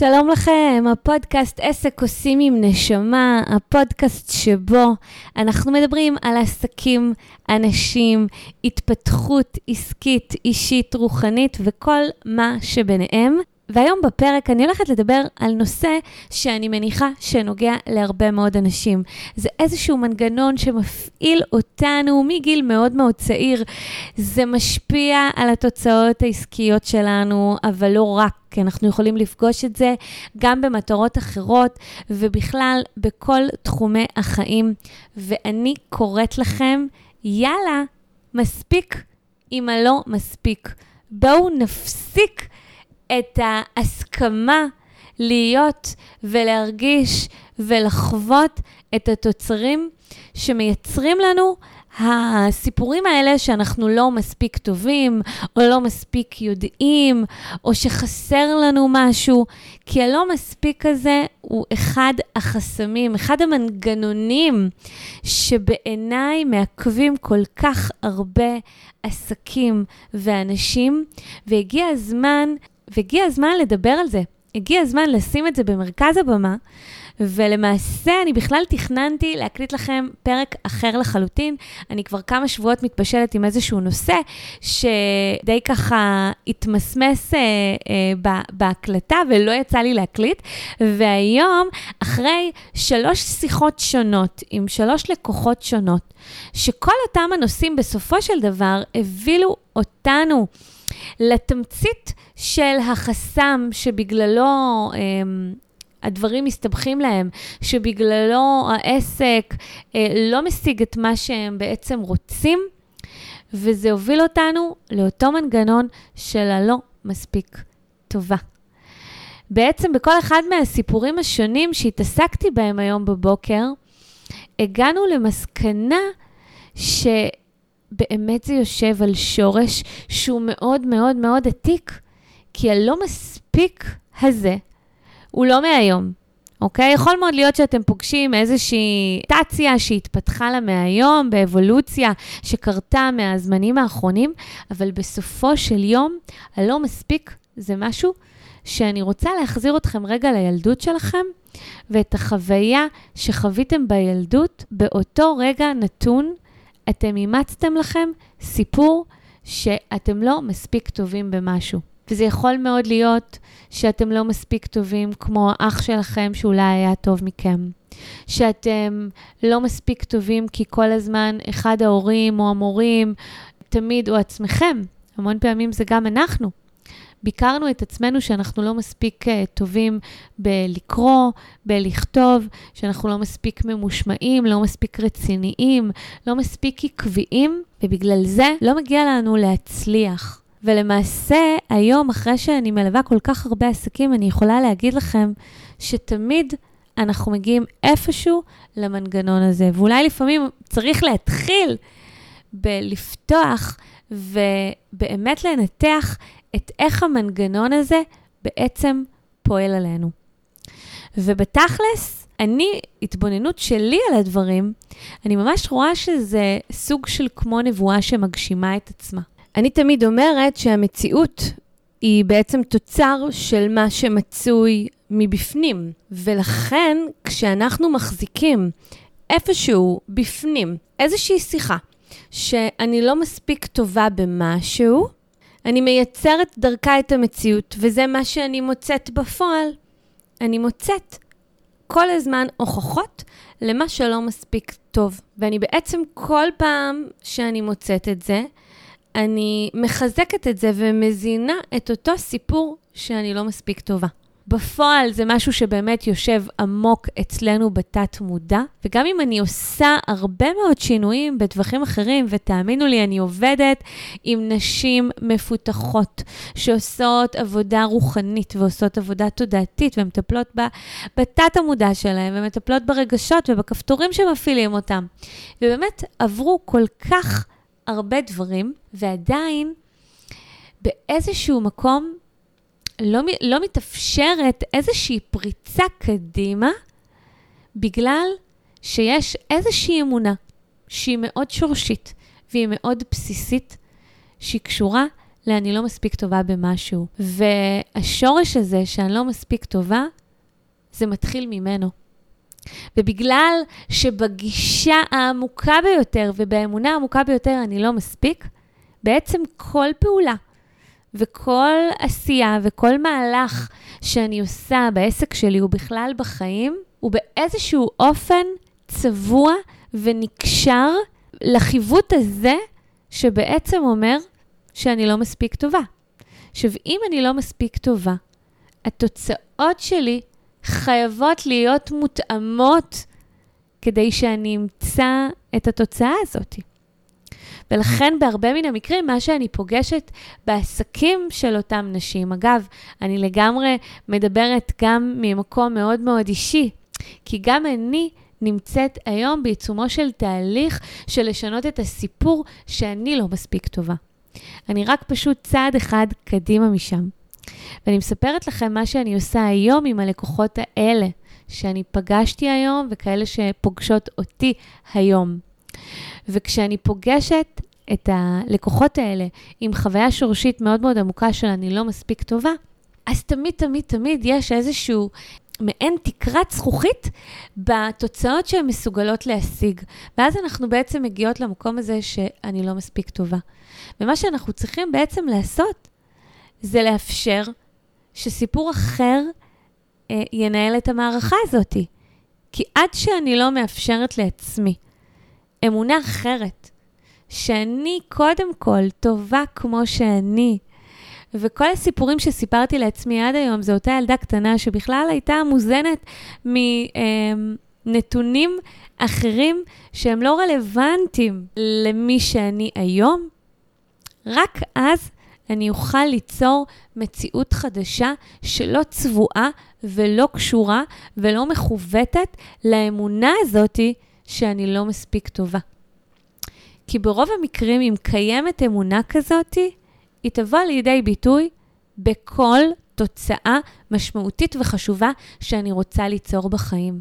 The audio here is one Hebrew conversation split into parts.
שלום לכם, הפודקאסט עסק עושים עם נשמה, הפודקאסט שבו אנחנו מדברים על עסקים, אנשים, התפתחות עסקית, אישית, רוחנית וכל מה שביניהם. והיום בפרק אני הולכת לדבר על נושא שאני מניחה שנוגע להרבה מאוד אנשים. זה איזשהו מנגנון שמפעיל אותנו מגיל מאוד מאוד צעיר. זה משפיע על התוצאות העסקיות שלנו, אבל לא רק. כי אנחנו יכולים לפגוש את זה גם במטרות אחרות ובכלל בכל תחומי החיים. ואני קוראת לכם, יאללה, מספיק עם הלא מספיק. בואו נפסיק את ההסכמה להיות ולהרגיש ולחוות את התוצרים שמייצרים לנו הסיפורים האלה שאנחנו לא מספיק טובים, או לא מספיק יודעים, או שחסר לנו משהו, כי הלא מספיק הזה הוא אחד החסמים, אחד המנגנונים שבעיניי מעכבים כל כך הרבה עסקים ואנשים, והגיע הזמן והגיע הזמן לדבר על זה. הגיע הזמן לשים את זה במרכז הבמה, ולמעשה אני בכלל תכננתי להקליט לכם פרק אחר לחלוטין. אני כבר כמה שבועות מתבשלת עם איזשהו נושא שדי ככה התמסמס אה, אה, בהקלטה ולא יצא לי להקליט, והיום, אחרי שלוש שיחות שונות עם שלוש לקוחות שונות, שכל אותם הנושאים בסופו של דבר הבילו אותנו לתמצית של החסם שבגללו אה, הדברים מסתבכים להם, שבגללו העסק אה, לא משיג את מה שהם בעצם רוצים, וזה הוביל אותנו לאותו מנגנון של הלא מספיק טובה. בעצם בכל אחד מהסיפורים השונים שהתעסקתי בהם היום בבוקר, הגענו למסקנה שבאמת זה יושב על שורש שהוא מאוד מאוד מאוד עתיק, כי הלא מספיק הזה הוא לא מהיום, אוקיי? יכול מאוד להיות שאתם פוגשים איזושהי טציה שהתפתחה לה מהיום, באבולוציה שקרתה מהזמנים האחרונים, אבל בסופו של יום, הלא מספיק זה משהו שאני רוצה להחזיר אתכם רגע לילדות שלכם, ואת החוויה שחוויתם בילדות, באותו רגע נתון, אתם אימצתם לכם סיפור שאתם לא מספיק טובים במשהו. וזה יכול מאוד להיות שאתם לא מספיק טובים כמו האח שלכם שאולי היה טוב מכם. שאתם לא מספיק טובים כי כל הזמן אחד ההורים או המורים, תמיד, או עצמכם, המון פעמים זה גם אנחנו. ביקרנו את עצמנו שאנחנו לא מספיק uh, טובים בלקרוא, בלכתוב, שאנחנו לא מספיק ממושמעים, לא מספיק רציניים, לא מספיק עקביים, ובגלל זה לא מגיע לנו להצליח. ולמעשה, היום, אחרי שאני מלווה כל כך הרבה עסקים, אני יכולה להגיד לכם שתמיד אנחנו מגיעים איפשהו למנגנון הזה. ואולי לפעמים צריך להתחיל בלפתוח ובאמת לנתח את איך המנגנון הזה בעצם פועל עלינו. ובתכלס, אני, התבוננות שלי על הדברים, אני ממש רואה שזה סוג של כמו נבואה שמגשימה את עצמה. אני תמיד אומרת שהמציאות היא בעצם תוצר של מה שמצוי מבפנים, ולכן כשאנחנו מחזיקים איפשהו בפנים איזושהי שיחה שאני לא מספיק טובה במשהו, אני מייצרת דרכה את המציאות, וזה מה שאני מוצאת בפועל. אני מוצאת כל הזמן הוכחות למה שלא מספיק טוב. ואני בעצם כל פעם שאני מוצאת את זה, אני מחזקת את זה ומזינה את אותו סיפור שאני לא מספיק טובה. בפועל זה משהו שבאמת יושב עמוק אצלנו בתת-מודע, וגם אם אני עושה הרבה מאוד שינויים בטווחים אחרים, ותאמינו לי, אני עובדת עם נשים מפותחות שעושות עבודה רוחנית ועושות עבודה תודעתית ומטפלות בתת-המודע שלהם ומטפלות ברגשות ובכפתורים שמפעילים אותם. ובאמת עברו כל כך הרבה דברים, ועדיין באיזשהו מקום לא, לא מתאפשרת איזושהי פריצה קדימה, בגלל שיש איזושהי אמונה שהיא מאוד שורשית והיא מאוד בסיסית, שהיא קשורה ל"אני לא מספיק טובה במשהו". והשורש הזה, שאני לא מספיק טובה, זה מתחיל ממנו. ובגלל שבגישה העמוקה ביותר ובאמונה העמוקה ביותר אני לא מספיק, בעצם כל פעולה וכל עשייה וכל מהלך שאני עושה בעסק שלי ובכלל בחיים, הוא באיזשהו אופן צבוע ונקשר לחיווט הזה שבעצם אומר שאני לא מספיק טובה. עכשיו, אם אני לא מספיק טובה, התוצאות שלי חייבות להיות מותאמות כדי שאני אמצא את התוצאה הזאת. ולכן בהרבה מן המקרים, מה שאני פוגשת בעסקים של אותן נשים, אגב, אני לגמרי מדברת גם ממקום מאוד מאוד אישי, כי גם אני נמצאת היום בעיצומו של תהליך של לשנות את הסיפור שאני לא מספיק טובה. אני רק פשוט צעד אחד קדימה משם. ואני מספרת לכם מה שאני עושה היום עם הלקוחות האלה, שאני פגשתי היום וכאלה שפוגשות אותי היום. וכשאני פוגשת את הלקוחות האלה עם חוויה שורשית מאוד מאוד עמוקה של אני לא מספיק טובה, אז תמיד, תמיד, תמיד יש איזשהו מעין תקרת זכוכית בתוצאות שהן מסוגלות להשיג. ואז אנחנו בעצם מגיעות למקום הזה שאני לא מספיק טובה. ומה שאנחנו צריכים בעצם לעשות זה לאפשר שסיפור אחר אה, ינהל את המערכה הזאת. כי עד שאני לא מאפשרת לעצמי אמונה אחרת, שאני קודם כל טובה כמו שאני, וכל הסיפורים שסיפרתי לעצמי עד היום, זה אותה ילדה קטנה שבכלל הייתה מוזנת מנתונים אחרים שהם לא רלוונטיים למי שאני היום, רק אז אני אוכל ליצור מציאות חדשה שלא צבועה ולא קשורה ולא מכוותת לאמונה הזאתי שאני לא מספיק טובה. כי ברוב המקרים, אם קיימת אמונה כזאתי, היא תבוא לידי ביטוי בכל תוצאה משמעותית וחשובה שאני רוצה ליצור בחיים.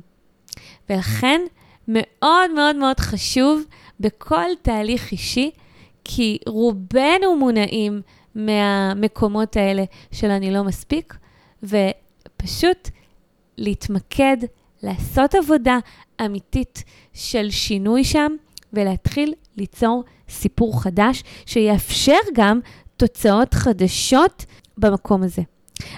ולכן, מאוד מאוד מאוד חשוב בכל תהליך אישי, כי רובנו מונעים מהמקומות האלה של אני לא מספיק, ופשוט להתמקד, לעשות עבודה אמיתית של שינוי שם, ולהתחיל ליצור סיפור חדש, שיאפשר גם תוצאות חדשות במקום הזה.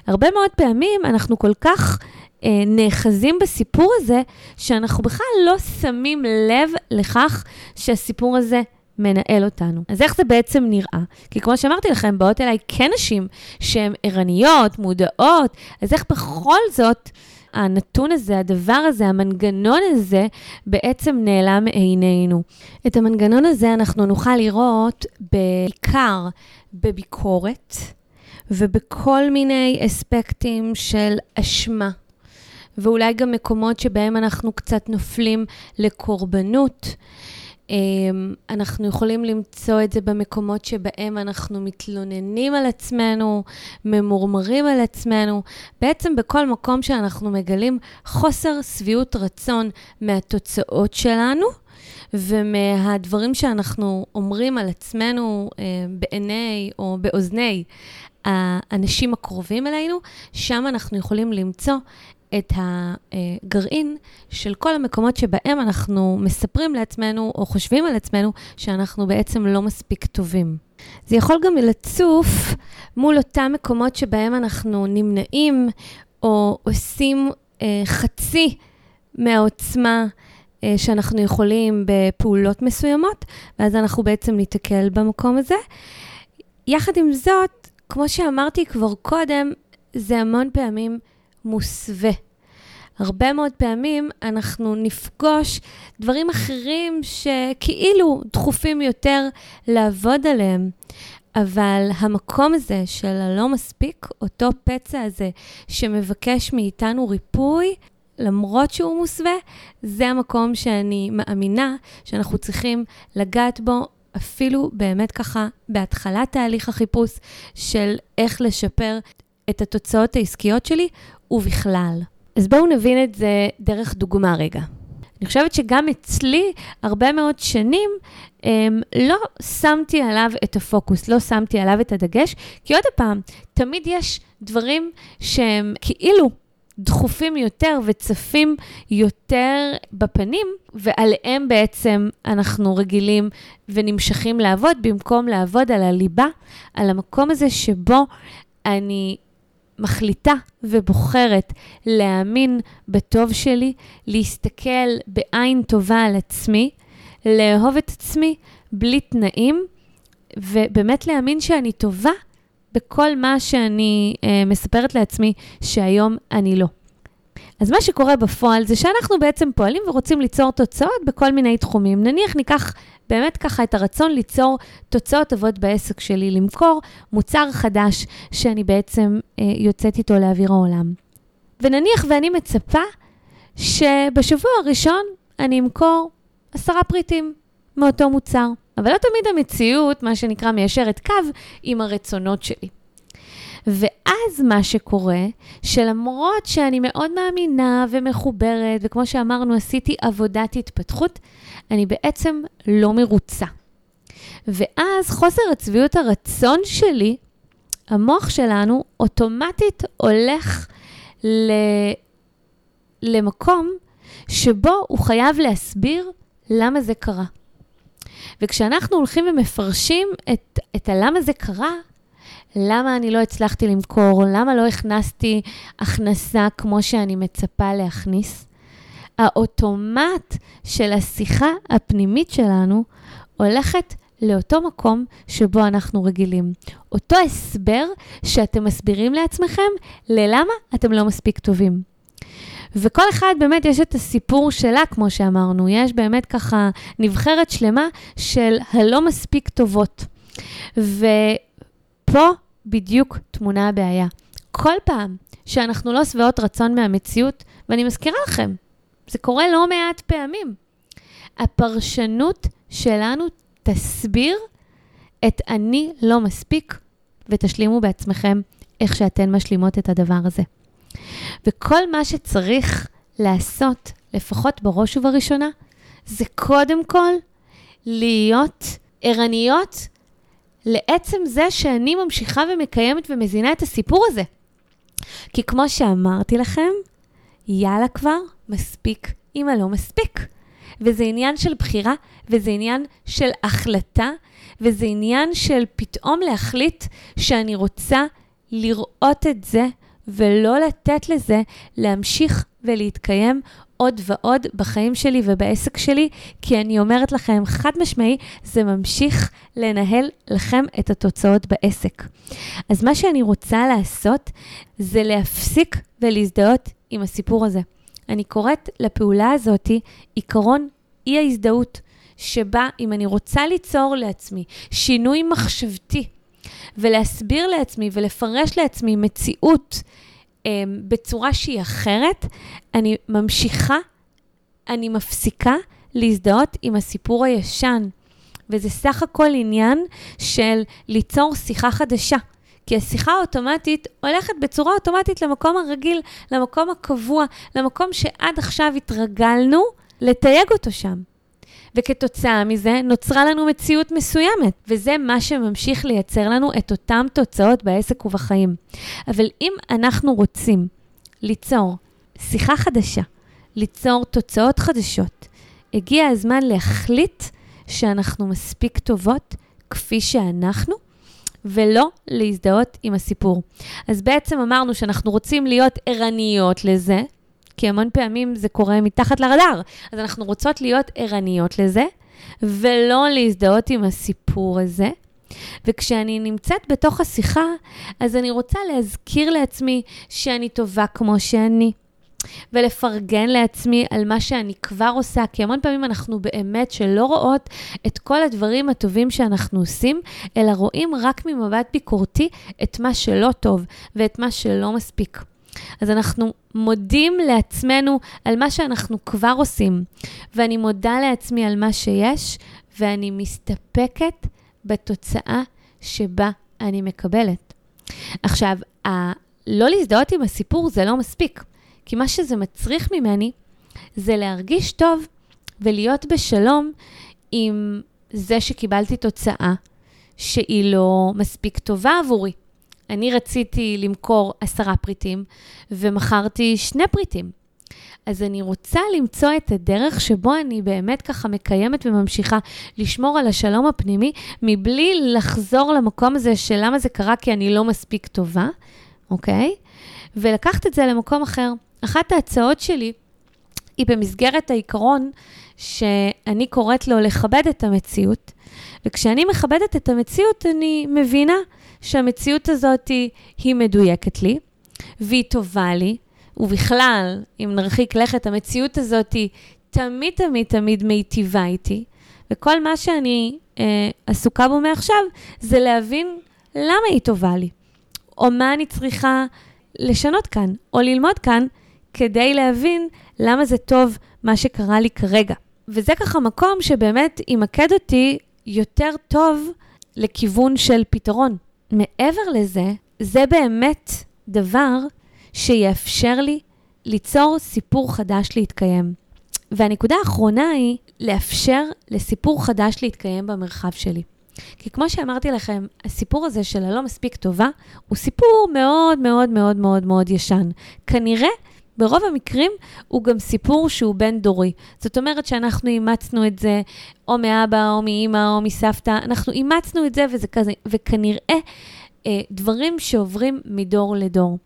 הרבה מאוד פעמים אנחנו כל כך אה, נאחזים בסיפור הזה, שאנחנו בכלל לא שמים לב לכך שהסיפור הזה מנהל אותנו. אז איך זה בעצם נראה? כי כמו שאמרתי לכם, באות אליי כן נשים שהן ערניות, מודעות, אז איך בכל זאת הנתון הזה, הדבר הזה, המנגנון הזה, בעצם נעלם מעינינו. את המנגנון הזה אנחנו נוכל לראות בעיקר בביקורת ובכל מיני אספקטים של אשמה. ואולי גם מקומות שבהם אנחנו קצת נופלים לקורבנות. אמ, אנחנו יכולים למצוא את זה במקומות שבהם אנחנו מתלוננים על עצמנו, ממורמרים על עצמנו, בעצם בכל מקום שאנחנו מגלים חוסר שביעות רצון מהתוצאות שלנו. ומהדברים שאנחנו אומרים על עצמנו אה, בעיני או באוזני האנשים הקרובים אלינו, שם אנחנו יכולים למצוא את הגרעין של כל המקומות שבהם אנחנו מספרים לעצמנו או חושבים על עצמנו שאנחנו בעצם לא מספיק טובים. זה יכול גם לצוף מול אותם מקומות שבהם אנחנו נמנעים או עושים אה, חצי מהעוצמה אה, שאנחנו יכולים בפעולות מסוימות, ואז אנחנו בעצם ניתקל במקום הזה. יחד עם זאת, כמו שאמרתי כבר קודם, זה המון פעמים מוסווה. הרבה מאוד פעמים אנחנו נפגוש דברים אחרים שכאילו דחופים יותר לעבוד עליהם. אבל המקום הזה של הלא מספיק, אותו פצע הזה שמבקש מאיתנו ריפוי, למרות שהוא מוסווה, זה המקום שאני מאמינה שאנחנו צריכים לגעת בו אפילו באמת ככה בהתחלת תהליך החיפוש של איך לשפר את התוצאות העסקיות שלי ובכלל. אז בואו נבין את זה דרך דוגמה רגע. אני חושבת שגם אצלי, הרבה מאוד שנים, אמ, לא שמתי עליו את הפוקוס, לא שמתי עליו את הדגש, כי עוד פעם, תמיד יש דברים שהם כאילו דחופים יותר וצפים יותר בפנים, ועליהם בעצם אנחנו רגילים ונמשכים לעבוד, במקום לעבוד על הליבה, על המקום הזה שבו אני מחליטה ובוחרת להאמין בטוב שלי, להסתכל בעין טובה על עצמי, לאהוב את עצמי בלי תנאים, ובאמת להאמין שאני טובה בכל מה שאני אה, מספרת לעצמי שהיום אני לא. אז מה שקורה בפועל זה שאנחנו בעצם פועלים ורוצים ליצור תוצאות בכל מיני תחומים. נניח ניקח באמת ככה את הרצון ליצור תוצאות טובות בעסק שלי, למכור מוצר חדש שאני בעצם אה, יוצאת איתו לאוויר העולם. ונניח ואני מצפה שבשבוע הראשון אני אמכור עשרה פריטים מאותו מוצר. אבל לא תמיד המציאות, מה שנקרא, מיישרת קו עם הרצונות שלי. ואז מה שקורה, שלמרות שאני מאוד מאמינה ומחוברת, וכמו שאמרנו, עשיתי עבודת התפתחות, אני בעצם לא מרוצה. ואז חוסר הצביעות הרצון שלי, המוח שלנו אוטומטית הולך ל... למקום שבו הוא חייב להסביר למה זה קרה. וכשאנחנו הולכים ומפרשים את, את הלמה זה קרה, למה אני לא הצלחתי למכור, למה לא הכנסתי הכנסה כמו שאני מצפה להכניס, האוטומט של השיחה הפנימית שלנו הולכת לאותו מקום שבו אנחנו רגילים. אותו הסבר שאתם מסבירים לעצמכם ללמה אתם לא מספיק טובים. וכל אחד באמת יש את הסיפור שלה, כמו שאמרנו. יש באמת ככה נבחרת שלמה של הלא מספיק טובות. ופה בדיוק תמונה הבעיה. כל פעם שאנחנו לא שבעות רצון מהמציאות, ואני מזכירה לכם, זה קורה לא מעט פעמים, הפרשנות שלנו תסביר את אני לא מספיק, ותשלימו בעצמכם איך שאתן משלימות את הדבר הזה. וכל מה שצריך לעשות, לפחות בראש ובראשונה, זה קודם כל להיות ערניות לעצם זה שאני ממשיכה ומקיימת ומזינה את הסיפור הזה. כי כמו שאמרתי לכם, יאללה כבר, מספיק אם הלא מספיק. וזה עניין של בחירה, וזה עניין של החלטה, וזה עניין של פתאום להחליט שאני רוצה לראות את זה ולא לתת לזה להמשיך ולהתקיים עוד ועוד בחיים שלי ובעסק שלי, כי אני אומרת לכם, חד משמעי, זה ממשיך לנהל לכם את התוצאות בעסק. אז מה שאני רוצה לעשות זה להפסיק ולהזדהות עם הסיפור הזה. אני קוראת לפעולה הזאת עיקרון אי ההזדהות, שבה אם אני רוצה ליצור לעצמי שינוי מחשבתי, ולהסביר לעצמי ולפרש לעצמי מציאות אה, בצורה שהיא אחרת, אני ממשיכה, אני מפסיקה להזדהות עם הסיפור הישן. וזה סך הכל עניין של ליצור שיחה חדשה. כי השיחה האוטומטית הולכת בצורה אוטומטית למקום הרגיל, למקום הקבוע, למקום שעד עכשיו התרגלנו לתייג אותו שם. וכתוצאה מזה נוצרה לנו מציאות מסוימת, וזה מה שממשיך לייצר לנו את אותן תוצאות בעסק ובחיים. אבל אם אנחנו רוצים ליצור שיחה חדשה, ליצור תוצאות חדשות, הגיע הזמן להחליט שאנחנו מספיק טובות כפי שאנחנו, ולא להזדהות עם הסיפור. אז בעצם אמרנו שאנחנו רוצים להיות ערניות לזה, כי המון פעמים זה קורה מתחת לרדאר. אז אנחנו רוצות להיות ערניות לזה, ולא להזדהות עם הסיפור הזה. וכשאני נמצאת בתוך השיחה, אז אני רוצה להזכיר לעצמי שאני טובה כמו שאני. ולפרגן לעצמי על מה שאני כבר עושה, כי המון פעמים אנחנו באמת שלא רואות את כל הדברים הטובים שאנחנו עושים, אלא רואים רק ממבט ביקורתי את מה שלא טוב ואת מה שלא מספיק. אז אנחנו מודים לעצמנו על מה שאנחנו כבר עושים, ואני מודה לעצמי על מה שיש, ואני מסתפקת בתוצאה שבה אני מקבלת. עכשיו, ה- לא להזדהות עם הסיפור זה לא מספיק, כי מה שזה מצריך ממני זה להרגיש טוב ולהיות בשלום עם זה שקיבלתי תוצאה שהיא לא מספיק טובה עבורי. אני רציתי למכור עשרה פריטים ומכרתי שני פריטים. אז אני רוצה למצוא את הדרך שבו אני באמת ככה מקיימת וממשיכה לשמור על השלום הפנימי, מבלי לחזור למקום הזה של למה זה קרה כי אני לא מספיק טובה, אוקיי? ולקחת את זה למקום אחר. אחת ההצעות שלי היא במסגרת העיקרון שאני קוראת לו לכבד את המציאות, וכשאני מכבדת את המציאות, אני מבינה שהמציאות הזאת היא מדויקת לי, והיא טובה לי, ובכלל, אם נרחיק לכת, המציאות הזאת היא תמיד, תמיד, תמיד מיטיבה איתי, וכל מה שאני אה, עסוקה בו מעכשיו זה להבין למה היא טובה לי, או מה אני צריכה לשנות כאן, או ללמוד כאן, כדי להבין למה זה טוב מה שקרה לי כרגע. וזה ככה מקום שבאמת ימקד אותי יותר טוב לכיוון של פתרון. מעבר לזה, זה באמת דבר שיאפשר לי ליצור סיפור חדש להתקיים. והנקודה האחרונה היא לאפשר לסיפור חדש להתקיים במרחב שלי. כי כמו שאמרתי לכם, הסיפור הזה של הלא מספיק טובה, הוא סיפור מאוד מאוד מאוד מאוד מאוד ישן. כנראה, ברוב המקרים, הוא גם סיפור שהוא בין-דורי. זאת אומרת שאנחנו אימצנו את זה או מאבא, או מאימא, או מסבתא, אנחנו אימצנו את זה, וזה כזה, וכנראה אה, דברים שעוברים מדור לדור.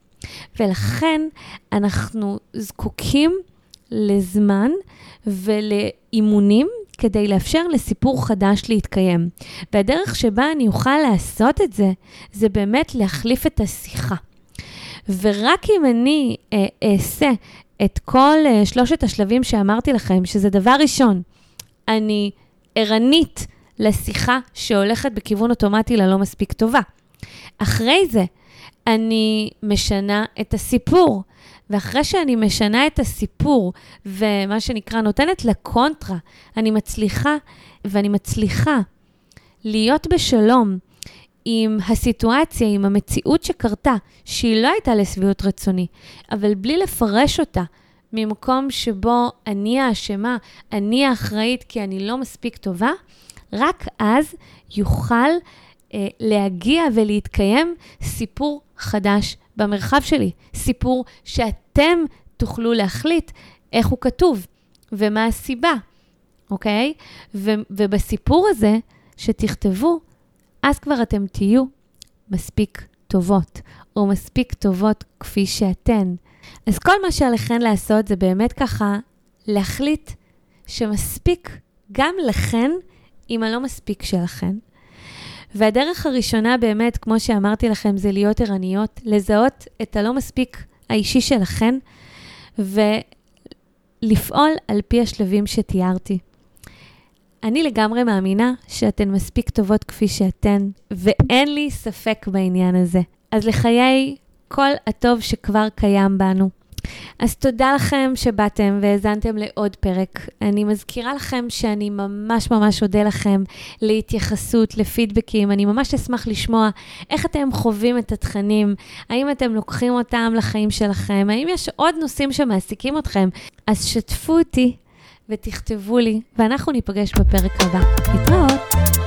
ולכן אנחנו זקוקים לזמן ולאימונים כדי לאפשר לסיפור חדש להתקיים. והדרך שבה אני אוכל לעשות את זה, זה באמת להחליף את השיחה. ורק אם אני אה, אעשה את כל אה, שלושת השלבים שאמרתי לכם, שזה דבר ראשון, אני ערנית לשיחה שהולכת בכיוון אוטומטי ללא מספיק טובה. אחרי זה, אני משנה את הסיפור. ואחרי שאני משנה את הסיפור, ומה שנקרא, נותנת לקונטרה, אני מצליחה, ואני מצליחה להיות בשלום עם הסיטואציה, עם המציאות שקרתה, שהיא לא הייתה לשביעות רצוני, אבל בלי לפרש אותה ממקום שבו אני האשמה, אני האחראית כי אני לא מספיק טובה, רק אז יוכל אה, להגיע ולהתקיים סיפור חדש במרחב שלי. סיפור שאתם תוכלו להחליט איך הוא כתוב ומה הסיבה, אוקיי? ו- ובסיפור הזה שתכתבו, אז כבר אתם תהיו מספיק טובות, או מספיק טובות כפי שאתן. אז כל מה שעליכן לעשות זה באמת ככה להחליט שמספיק גם לכן עם הלא מספיק שלכן. והדרך הראשונה באמת, כמו שאמרתי לכם, זה להיות ערניות, לזהות את הלא מספיק האישי שלכן, ולפעול על פי השלבים שתיארתי. אני לגמרי מאמינה שאתן מספיק טובות כפי שאתן, ואין לי ספק בעניין הזה. אז לחיי כל הטוב שכבר קיים בנו. אז תודה לכם שבאתם והאזנתם לעוד פרק. אני מזכירה לכם שאני ממש ממש אודה לכם להתייחסות, לפידבקים. אני ממש אשמח לשמוע איך אתם חווים את התכנים, האם אתם לוקחים אותם לחיים שלכם, האם יש עוד נושאים שמעסיקים אתכם. אז שתפו אותי ותכתבו לי, ואנחנו ניפגש בפרק הבא. להתראות.